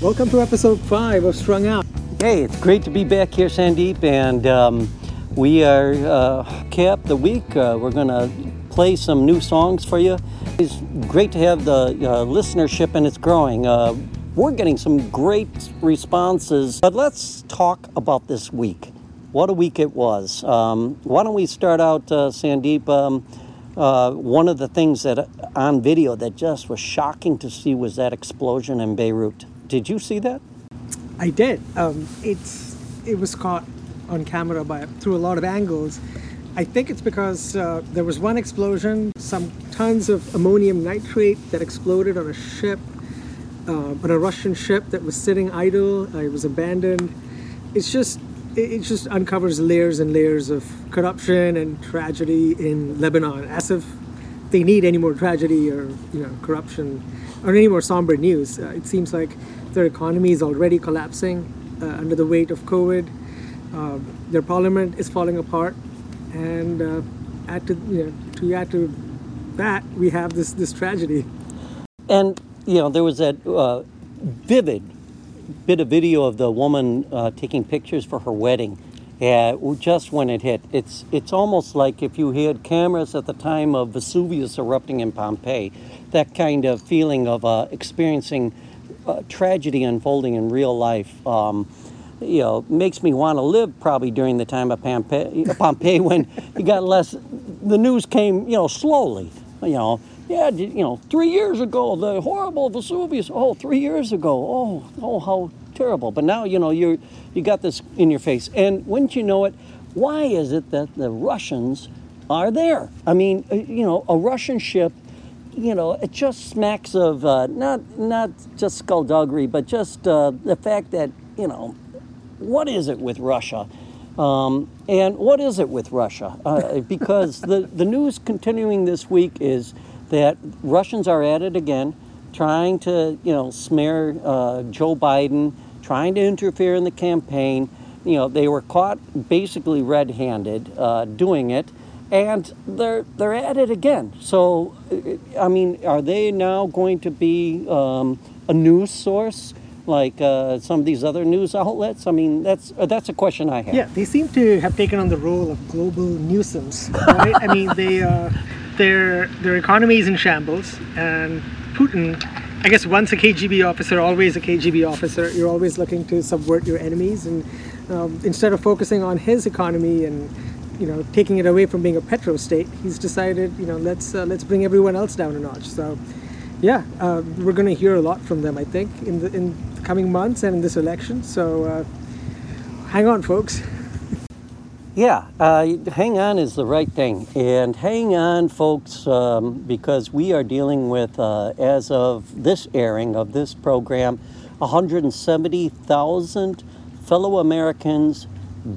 Welcome to episode five of Strung Out. Hey, it's great to be back here, Sandeep, and um, we are uh, cap the week. Uh, we're going to play some new songs for you. It's great to have the uh, listenership, and it's growing. Uh, we're getting some great responses, but let's talk about this week. What a week it was. Um, why don't we start out, uh, Sandeep? Um, uh, one of the things that on video that just was shocking to see was that explosion in Beirut. Did you see that? I did. Um, it's it was caught on camera by through a lot of angles. I think it's because uh, there was one explosion, some tons of ammonium nitrate that exploded on a ship, uh, on a Russian ship that was sitting idle. Uh, it was abandoned. It's just it just uncovers layers and layers of corruption and tragedy in Lebanon, as if they need any more tragedy or you know corruption or any more somber news. Uh, it seems like their economy is already collapsing uh, under the weight of COVID. Uh, their parliament is falling apart, and uh, add to you know to add to that, we have this this tragedy. And you know there was that uh, vivid bit of video of the woman uh, taking pictures for her wedding. Yeah, just when it hit, it's it's almost like if you had cameras at the time of Vesuvius erupting in Pompeii, that kind of feeling of uh, experiencing uh, tragedy unfolding in real life. Um, you know, makes me want to live probably during the time of Pompeii, Pompeii when you got less, the news came, you know, slowly. You know, yeah, you know, three years ago, the horrible Vesuvius. Oh, three years ago. Oh, oh, how terrible. But now, you know, you're, you got this in your face. And wouldn't you know it, why is it that the Russians are there? I mean, uh, you know, a Russian ship you know, it just smacks of uh, not not just skullduggery, but just uh, the fact that you know, what is it with Russia, um, and what is it with Russia? Uh, because the the news continuing this week is that Russians are at it again, trying to you know smear uh, Joe Biden, trying to interfere in the campaign. You know, they were caught basically red-handed uh, doing it and they're they're at it again. So, I mean, are they now going to be um, a news source like uh, some of these other news outlets? I mean, that's uh, that's a question I have. Yeah, they seem to have taken on the role of global nuisance, right? I mean, they uh, their their economy is in shambles, and Putin. I guess once a KGB officer, always a KGB officer. You're always looking to subvert your enemies, and um, instead of focusing on his economy and you know taking it away from being a petro state, he's decided you know let's uh, let's bring everyone else down a notch. So yeah, uh, we're going to hear a lot from them, I think, in the in the coming months and in this election. So uh, hang on, folks. Yeah, uh, hang on is the right thing. And hang on, folks, um, because we are dealing with, uh, as of this airing of this program, 170,000 fellow Americans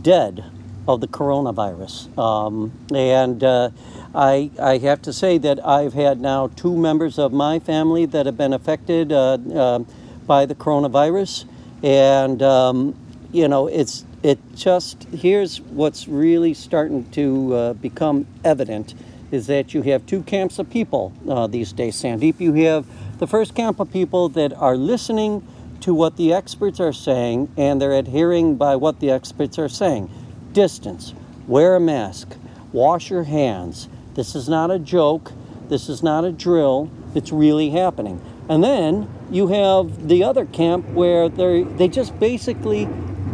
dead of the coronavirus. Um, and uh, I, I have to say that I've had now two members of my family that have been affected uh, uh, by the coronavirus. And, um, you know, it's it just, here's what's really starting to uh, become evident is that you have two camps of people uh, these days, Sandeep. You have the first camp of people that are listening to what the experts are saying and they're adhering by what the experts are saying distance, wear a mask, wash your hands. This is not a joke. This is not a drill. It's really happening. And then you have the other camp where they they just basically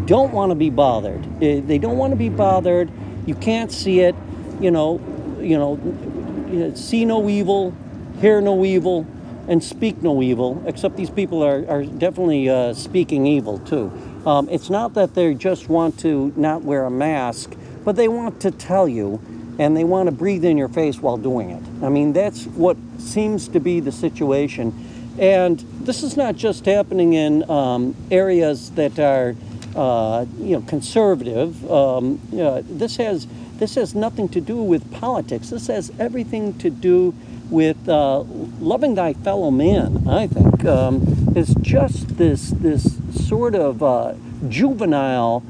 don't want to be bothered. They don't want to be bothered. You can't see it. You know, you know, see no evil, hear no evil, and speak no evil. Except these people are, are definitely uh, speaking evil too. Um, it's not that they just want to not wear a mask, but they want to tell you and they want to breathe in your face while doing it. I mean, that's what seems to be the situation. And this is not just happening in um, areas that are, uh, you know, conservative. Um, uh, this has this has nothing to do with politics. This has everything to do with uh, loving thy fellow man. I think um, is just this this sort of uh, juvenile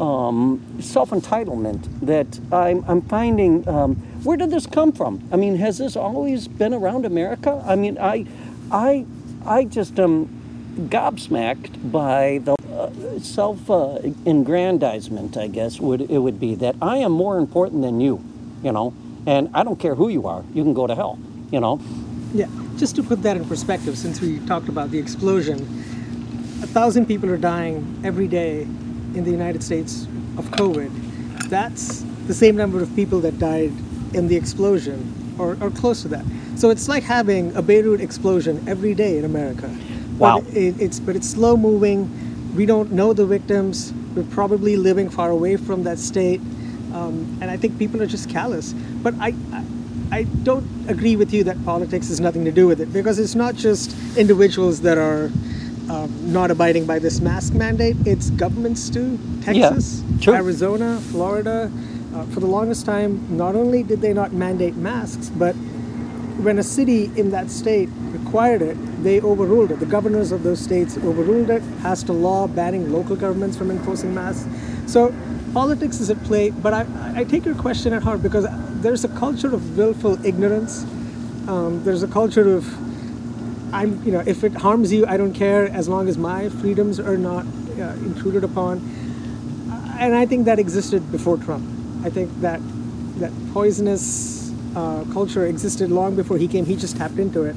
um, self entitlement that I'm, I'm finding. Um, where did this come from? I mean, has this always been around America? I mean, I, I, I just am gobsmacked by the uh, self uh, I guess would it would be that I am more important than you, you know, and I don't care who you are, you can go to hell, you know. Yeah, just to put that in perspective, since we talked about the explosion, a thousand people are dying every day in the United States of COVID. That's the same number of people that died in the explosion, or, or close to that. So it's like having a Beirut explosion every day in America. Wow. But it, it's but it's slow moving. We don't know the victims. We're probably living far away from that state, um, and I think people are just callous. But I, I I don't agree with you that politics has nothing to do with it because it's not just individuals that are um, not abiding by this mask mandate. It's governments too. Texas, true. Arizona, Florida. Uh, for the longest time, not only did they not mandate masks, but when a city in that state required it, they overruled it. The governors of those states overruled it, passed a law banning local governments from enforcing masks. So politics is at play, but I, I take your question at heart because there's a culture of willful ignorance. Um, there's a culture of I'm, you know, if it harms you, I don't care as long as my freedoms are not uh, intruded upon. And I think that existed before Trump. I think that that poisonous uh, culture existed long before he came. He just tapped into it.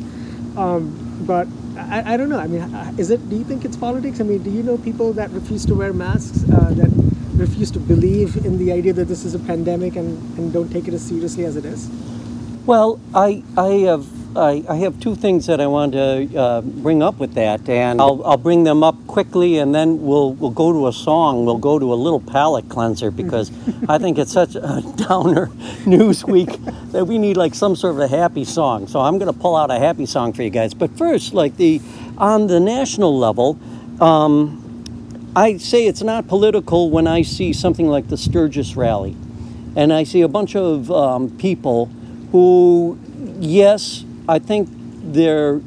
Um, but I, I, don't know. I mean, is it? Do you think it's politics? I mean, do you know people that refuse to wear masks, uh, that refuse to believe in the idea that this is a pandemic and, and don't take it as seriously as it is? Well, I I have I, I have two things that I want to uh, bring up with that, and I'll, I'll bring them up quickly, and then we'll we'll go to a song. We'll go to a little palate cleanser because I think it's such a downer news week that we need like some sort of a happy song. So I'm going to pull out a happy song for you guys. But first, like the on the national level. Um, I say it's not political when I see something like the Sturgis rally. And I see a bunch of um, people who, yes, I think they're,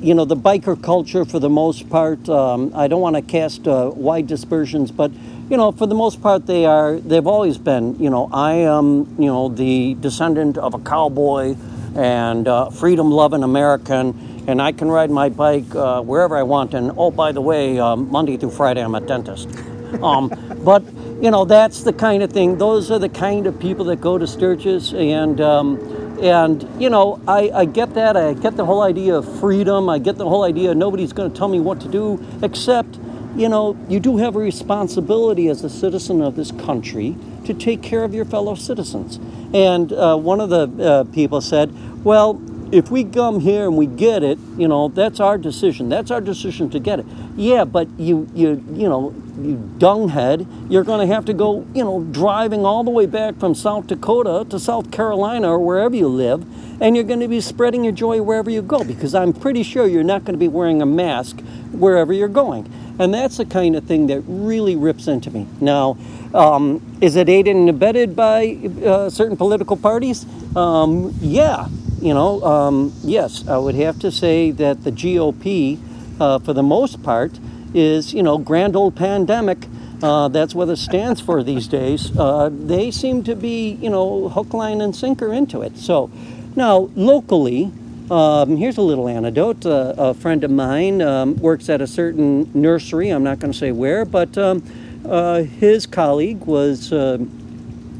you know, the biker culture for the most part. Um, I don't want to cast uh, wide dispersions, but you know, for the most part, they are. They've always been. You know, I am. You know, the descendant of a cowboy and uh, freedom-loving American, and I can ride my bike uh, wherever I want. And oh, by the way, um, Monday through Friday, I'm a dentist. Um, but you know, that's the kind of thing. Those are the kind of people that go to Sturgis and. Um, and, you know, I, I get that. I get the whole idea of freedom. I get the whole idea nobody's going to tell me what to do, except, you know, you do have a responsibility as a citizen of this country to take care of your fellow citizens. And uh, one of the uh, people said, well, if we come here and we get it, you know, that's our decision. That's our decision to get it. Yeah, but you, you, you know, you dunghead, you're going to have to go, you know, driving all the way back from South Dakota to South Carolina or wherever you live, and you're going to be spreading your joy wherever you go because I'm pretty sure you're not going to be wearing a mask wherever you're going. And that's the kind of thing that really rips into me. Now, um, is it aided and abetted by uh, certain political parties? Um, yeah, you know, um, yes, I would have to say that the GOP, uh, for the most part, is, you know, grand old pandemic. Uh, that's what it stands for these days. Uh, they seem to be, you know, hook, line, and sinker into it. So now, locally, um, here's a little anecdote. Uh, a friend of mine um, works at a certain nursery. I'm not going to say where, but um, uh, his colleague was uh,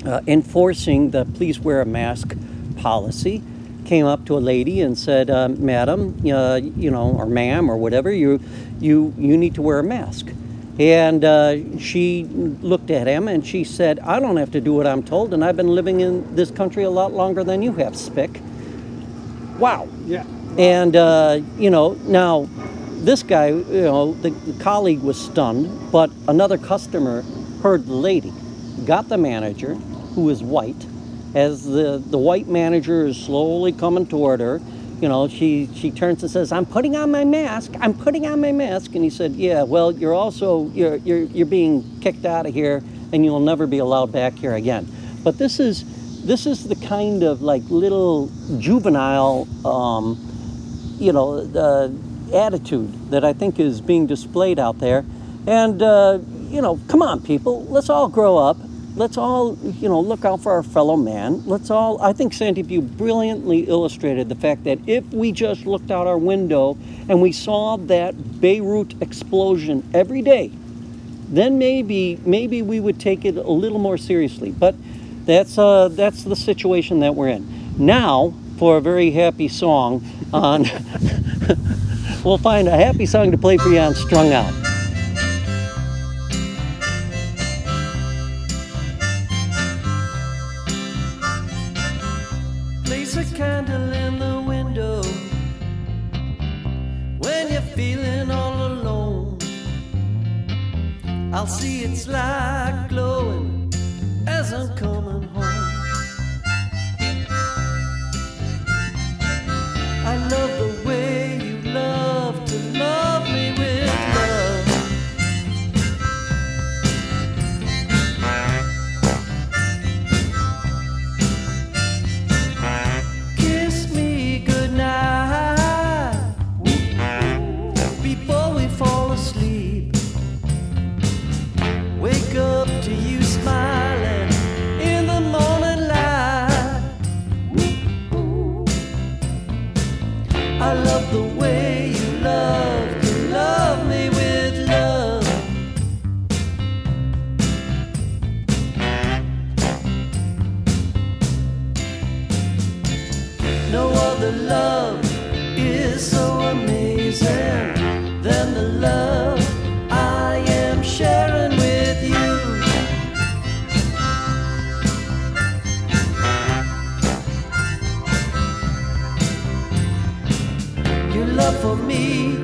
uh, enforcing the please wear a mask policy came up to a lady and said, uh, "Madam, uh, you know, or ma'am, or whatever, you, you, you need to wear a mask." And uh, she looked at him and she said, "I don't have to do what I'm told, and I've been living in this country a lot longer than you have, Spick." Wow. Yeah. And uh, you know, now this guy, you know, the, the colleague was stunned, but another customer heard the lady, got the manager, who was white as the, the white manager is slowly coming toward her, you know, she, she turns and says, I'm putting on my mask. I'm putting on my mask. And he said, yeah, well, you're also, you're, you're, you're being kicked out of here and you'll never be allowed back here again. But this is, this is the kind of like little juvenile, um, you know, uh, attitude that I think is being displayed out there. And, uh, you know, come on, people, let's all grow up let's all, you know, look out for our fellow man. Let's all, I think Sandeep brilliantly illustrated the fact that if we just looked out our window and we saw that Beirut explosion every day, then maybe maybe we would take it a little more seriously. But that's uh, that's the situation that we're in now. For a very happy song on, we'll find a happy song to play for you on Strung Out. me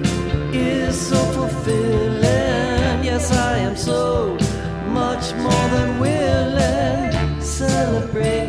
is so fulfilling. Yes, I am so much more than willing. Celebrate.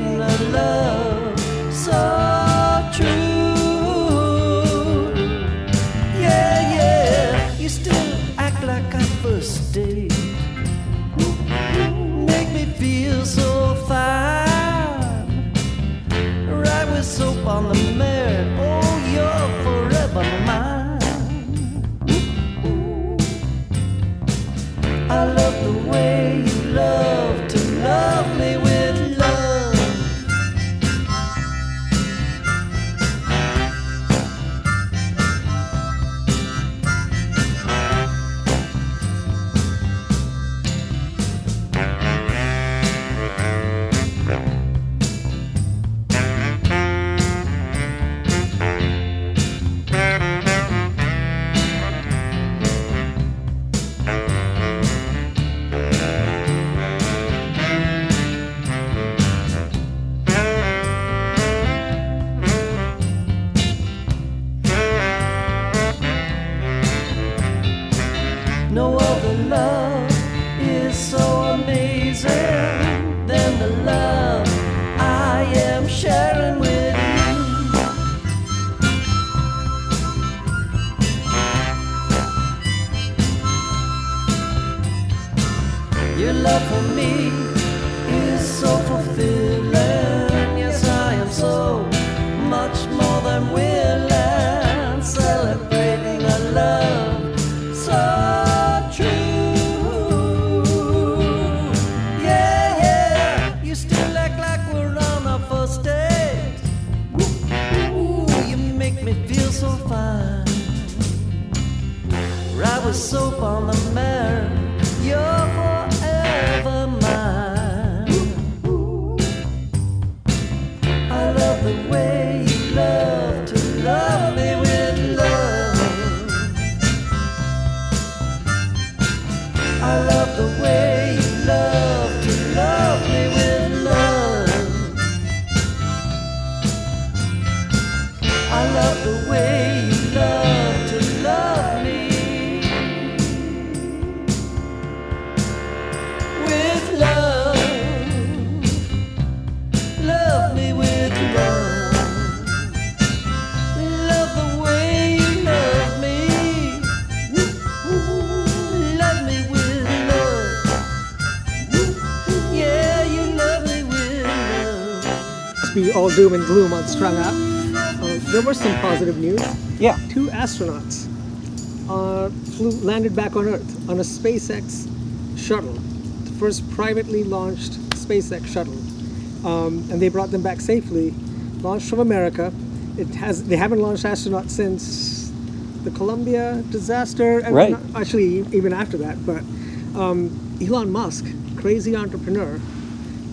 Your love for me is so fulfilling. doom and gloom on Strung Uh, there was some positive news. Yeah. Two astronauts uh, flew, landed back on Earth on a SpaceX shuttle, the first privately launched SpaceX shuttle, um, and they brought them back safely. Launched from America. It has. They haven't launched astronauts since the Columbia disaster, and right. not, actually even after that. But um, Elon Musk, crazy entrepreneur,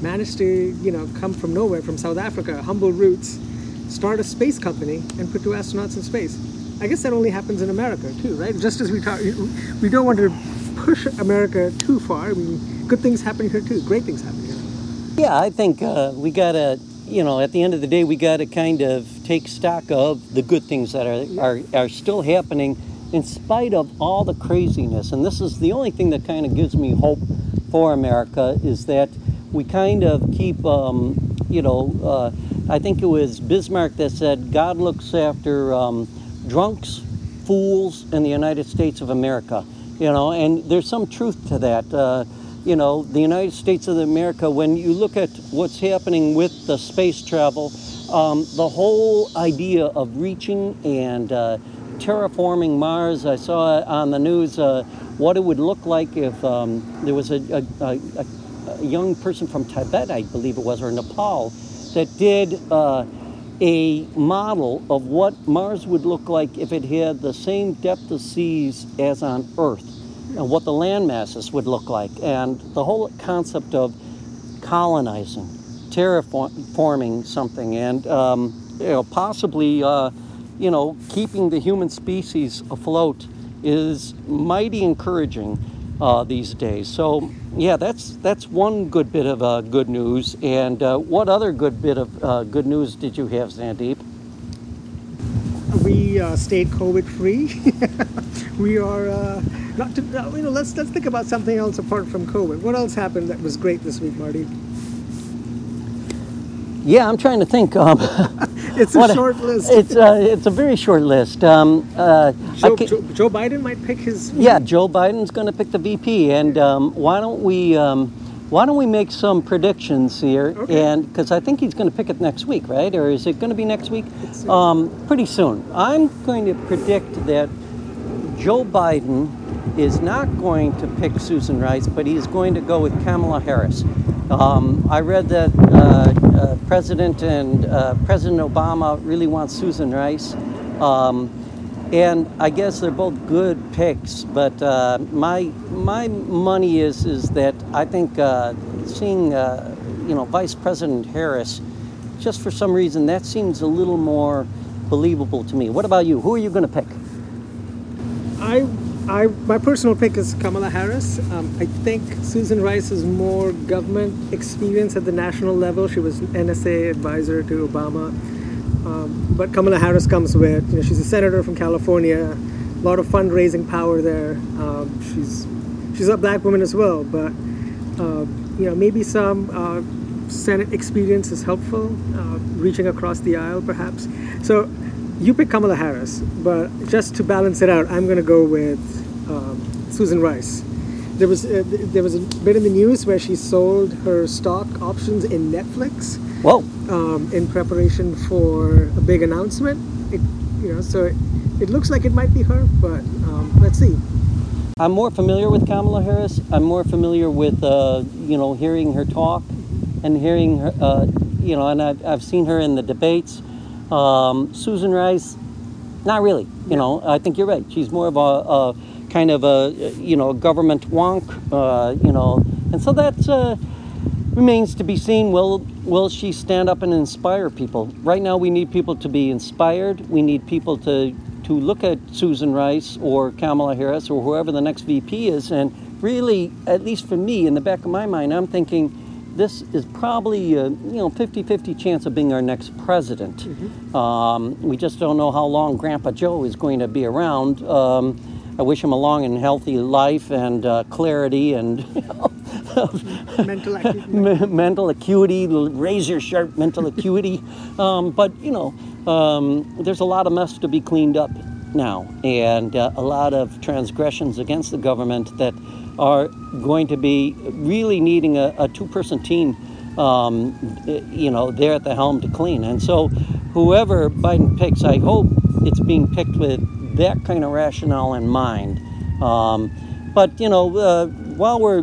managed to you know come from nowhere from South Africa, humble roots, start a space company and put two astronauts in space. I guess that only happens in America too, right? Just as we talk, we don't want to push America too far. I mean, good things happen here too. Great things happen here. Yeah, I think uh, we gotta, you know, at the end of the day, we gotta kind of take stock of the good things that are are, are still happening, in spite of all the craziness. And this is the only thing that kind of gives me hope for America is that we kind of keep, um, you know, uh, I think it was Bismarck that said, "God looks after um, drunks, fools, in the United States of America." You know, and there's some truth to that. Uh, you know, the United States of America, when you look at what's happening with the space travel, um, the whole idea of reaching and uh, terraforming Mars, I saw on the news uh, what it would look like if um, there was a, a, a, a young person from Tibet, I believe it was, or Nepal, that did uh, a model of what Mars would look like if it had the same depth of seas as on Earth and what the land masses would look like. And the whole concept of colonizing, terraforming something, and um, you know, possibly uh, you know, keeping the human species afloat is mighty encouraging uh, these days. So yeah, that's that's one good bit of uh, good news. And uh, what other good bit of uh, good news did you have, Sandeep? We uh, stayed COVID free. we are uh, not to, you know. Let's let's think about something else apart from COVID. What else happened that was great this week, Marty? Yeah, I'm trying to think. Um, It's a short list. It's uh, it's a very short list. Um, uh, Joe, Joe, Joe Biden might pick his. Yeah, Joe Biden's going to pick the VP, and um, why don't we um, why don't we make some predictions here? Okay. And because I think he's going to pick it next week, right? Or is it going to be next week? Um, pretty soon. I'm going to predict that Joe Biden is not going to pick Susan Rice, but he's going to go with Kamala Harris. Um, I read that uh, uh, President and uh, President Obama really want Susan Rice. Um, and I guess they're both good picks, but uh, my my money is is that I think uh, seeing uh, you know Vice President Harris, just for some reason that seems a little more believable to me. What about you? Who are you going to pick? I, I, my personal pick is Kamala Harris. Um, I think Susan Rice has more government experience at the national level. She was NSA advisor to Obama. Um, but Kamala Harris comes with, you know, she's a senator from California, a lot of fundraising power there. Um, she's, she's a black woman as well, but, uh, you know, maybe some uh, Senate experience is helpful, uh, reaching across the aisle perhaps. So you pick Kamala Harris, but just to balance it out, I'm going to go with um, Susan Rice. There was uh, there was a bit in the news where she sold her stock options in Netflix Whoa. um, in preparation for a big announcement. It, you know, so it, it looks like it might be her, but um, let's see. I'm more familiar with Kamala Harris. I'm more familiar with, uh, you know, hearing her talk and hearing her, uh, you know, and I've, I've seen her in the debates. Um, Susan Rice, not really. You know, I think you're right. She's more of a, a kind of a, you know, government wonk, uh, you know, and so that uh, remains to be seen. Will will she stand up and inspire people? Right now, we need people to be inspired. We need people to to look at Susan Rice or Kamala Harris or whoever the next VP is, and really, at least for me, in the back of my mind, I'm thinking this is probably a you know 50-50 chance of being our next president. Um, we just don't know how long Grandpa Joe is going to be around. Um, I wish him a long and healthy life and uh, clarity and you know, Mental acuity. mental acuity, razor sharp mental acuity. Um, but you know, um, there's a lot of mess to be cleaned up now, and uh, a lot of transgressions against the government that are going to be really needing a, a two-person team. Um, you know, there at the helm to clean. And so, whoever Biden picks, I hope it's being picked with that kind of rationale in mind. Um, but you know, uh, while we're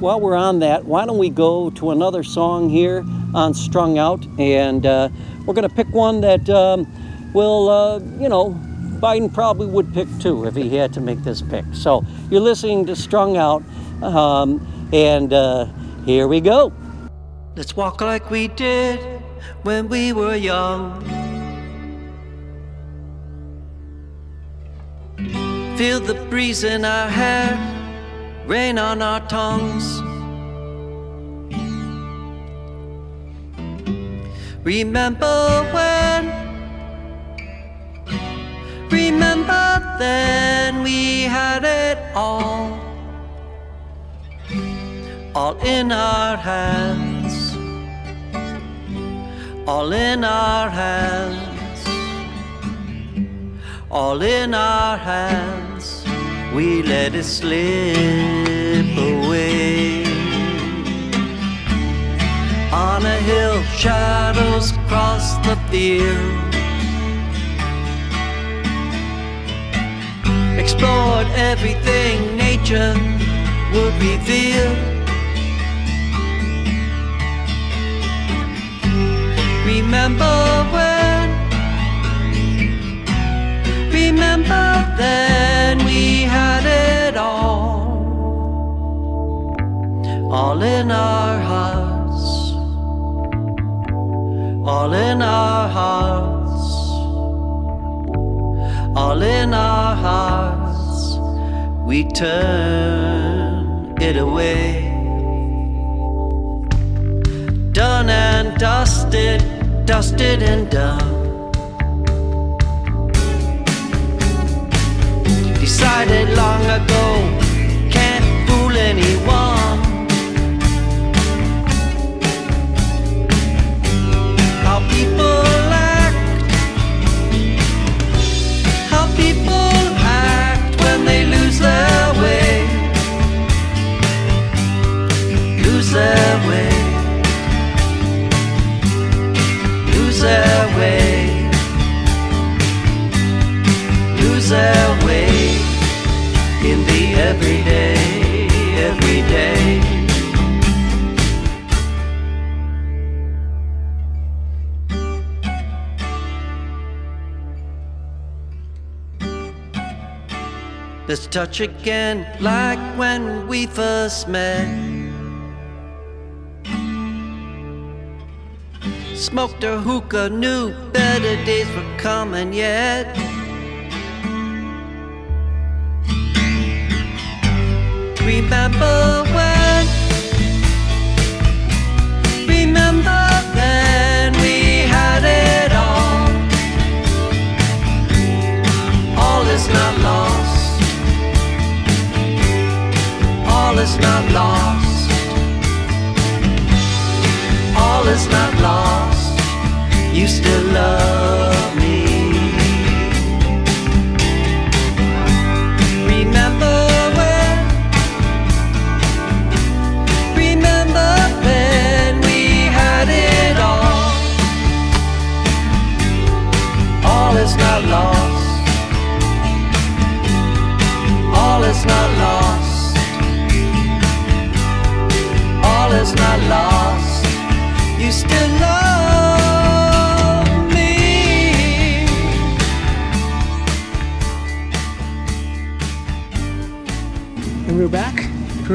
while we're on that, why don't we go to another song here on Strung Out? And uh, we're going to pick one that um, will, uh, you know, Biden probably would pick too if he had to make this pick. So you're listening to Strung Out, um, and uh, here we go. Let's walk like we did when we were young. Feel the breeze in our hair, rain on our tongues. Remember when? Remember then we had it all, all in our hands, all in our hands, all in our hands. We let it slip away. On a hill, shadows cross the field. Explored everything nature would reveal. Remember when? Remember then all in our hearts, all in our hearts, all in our hearts. We turn it away. Done and dusted, dusted and done. decided long ago can't fool anyone. Touch again like when we first met. Smoked a hookah, knew better days were coming yet. Remember is not lost. All is not lost. You still love me. Remember when? Remember when we had it all? All is not lost.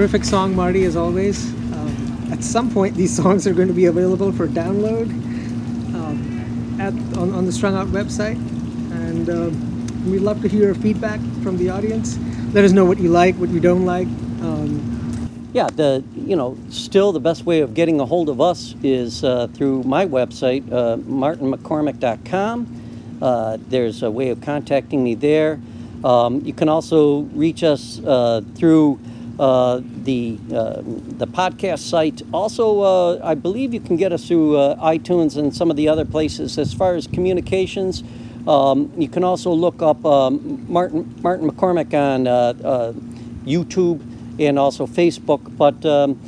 Terrific song, Marty, as always. Um, at some point, these songs are going to be available for download um, at on, on the Strung Out website, and um, we'd love to hear feedback from the audience. Let us know what you like, what you don't like. Um, Yeah, the you know still the best way of getting a hold of us is uh, through my website, uh, martinmccormick.com. Uh, there's a way of contacting me there. Um, you can also reach us uh, through the uh, the podcast site. Also, uh, I believe you can get us through uh, iTunes and some of the other places. As far as communications, um, you can also look up um, Martin Martin McCormick on uh, uh, YouTube and also Facebook. But um,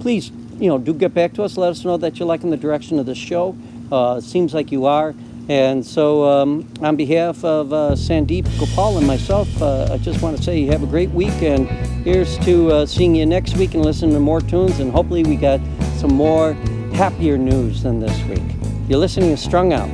please, you know, do get back to us. Let us know that you're liking the direction of the show. Uh, seems like you are, And so, um, on behalf of uh, Sandeep Gopal and myself, uh, I just want to say you have a great week. And here's to uh, seeing you next week and listening to more tunes. And hopefully, we got some more happier news than this week. You're listening to Strung Out.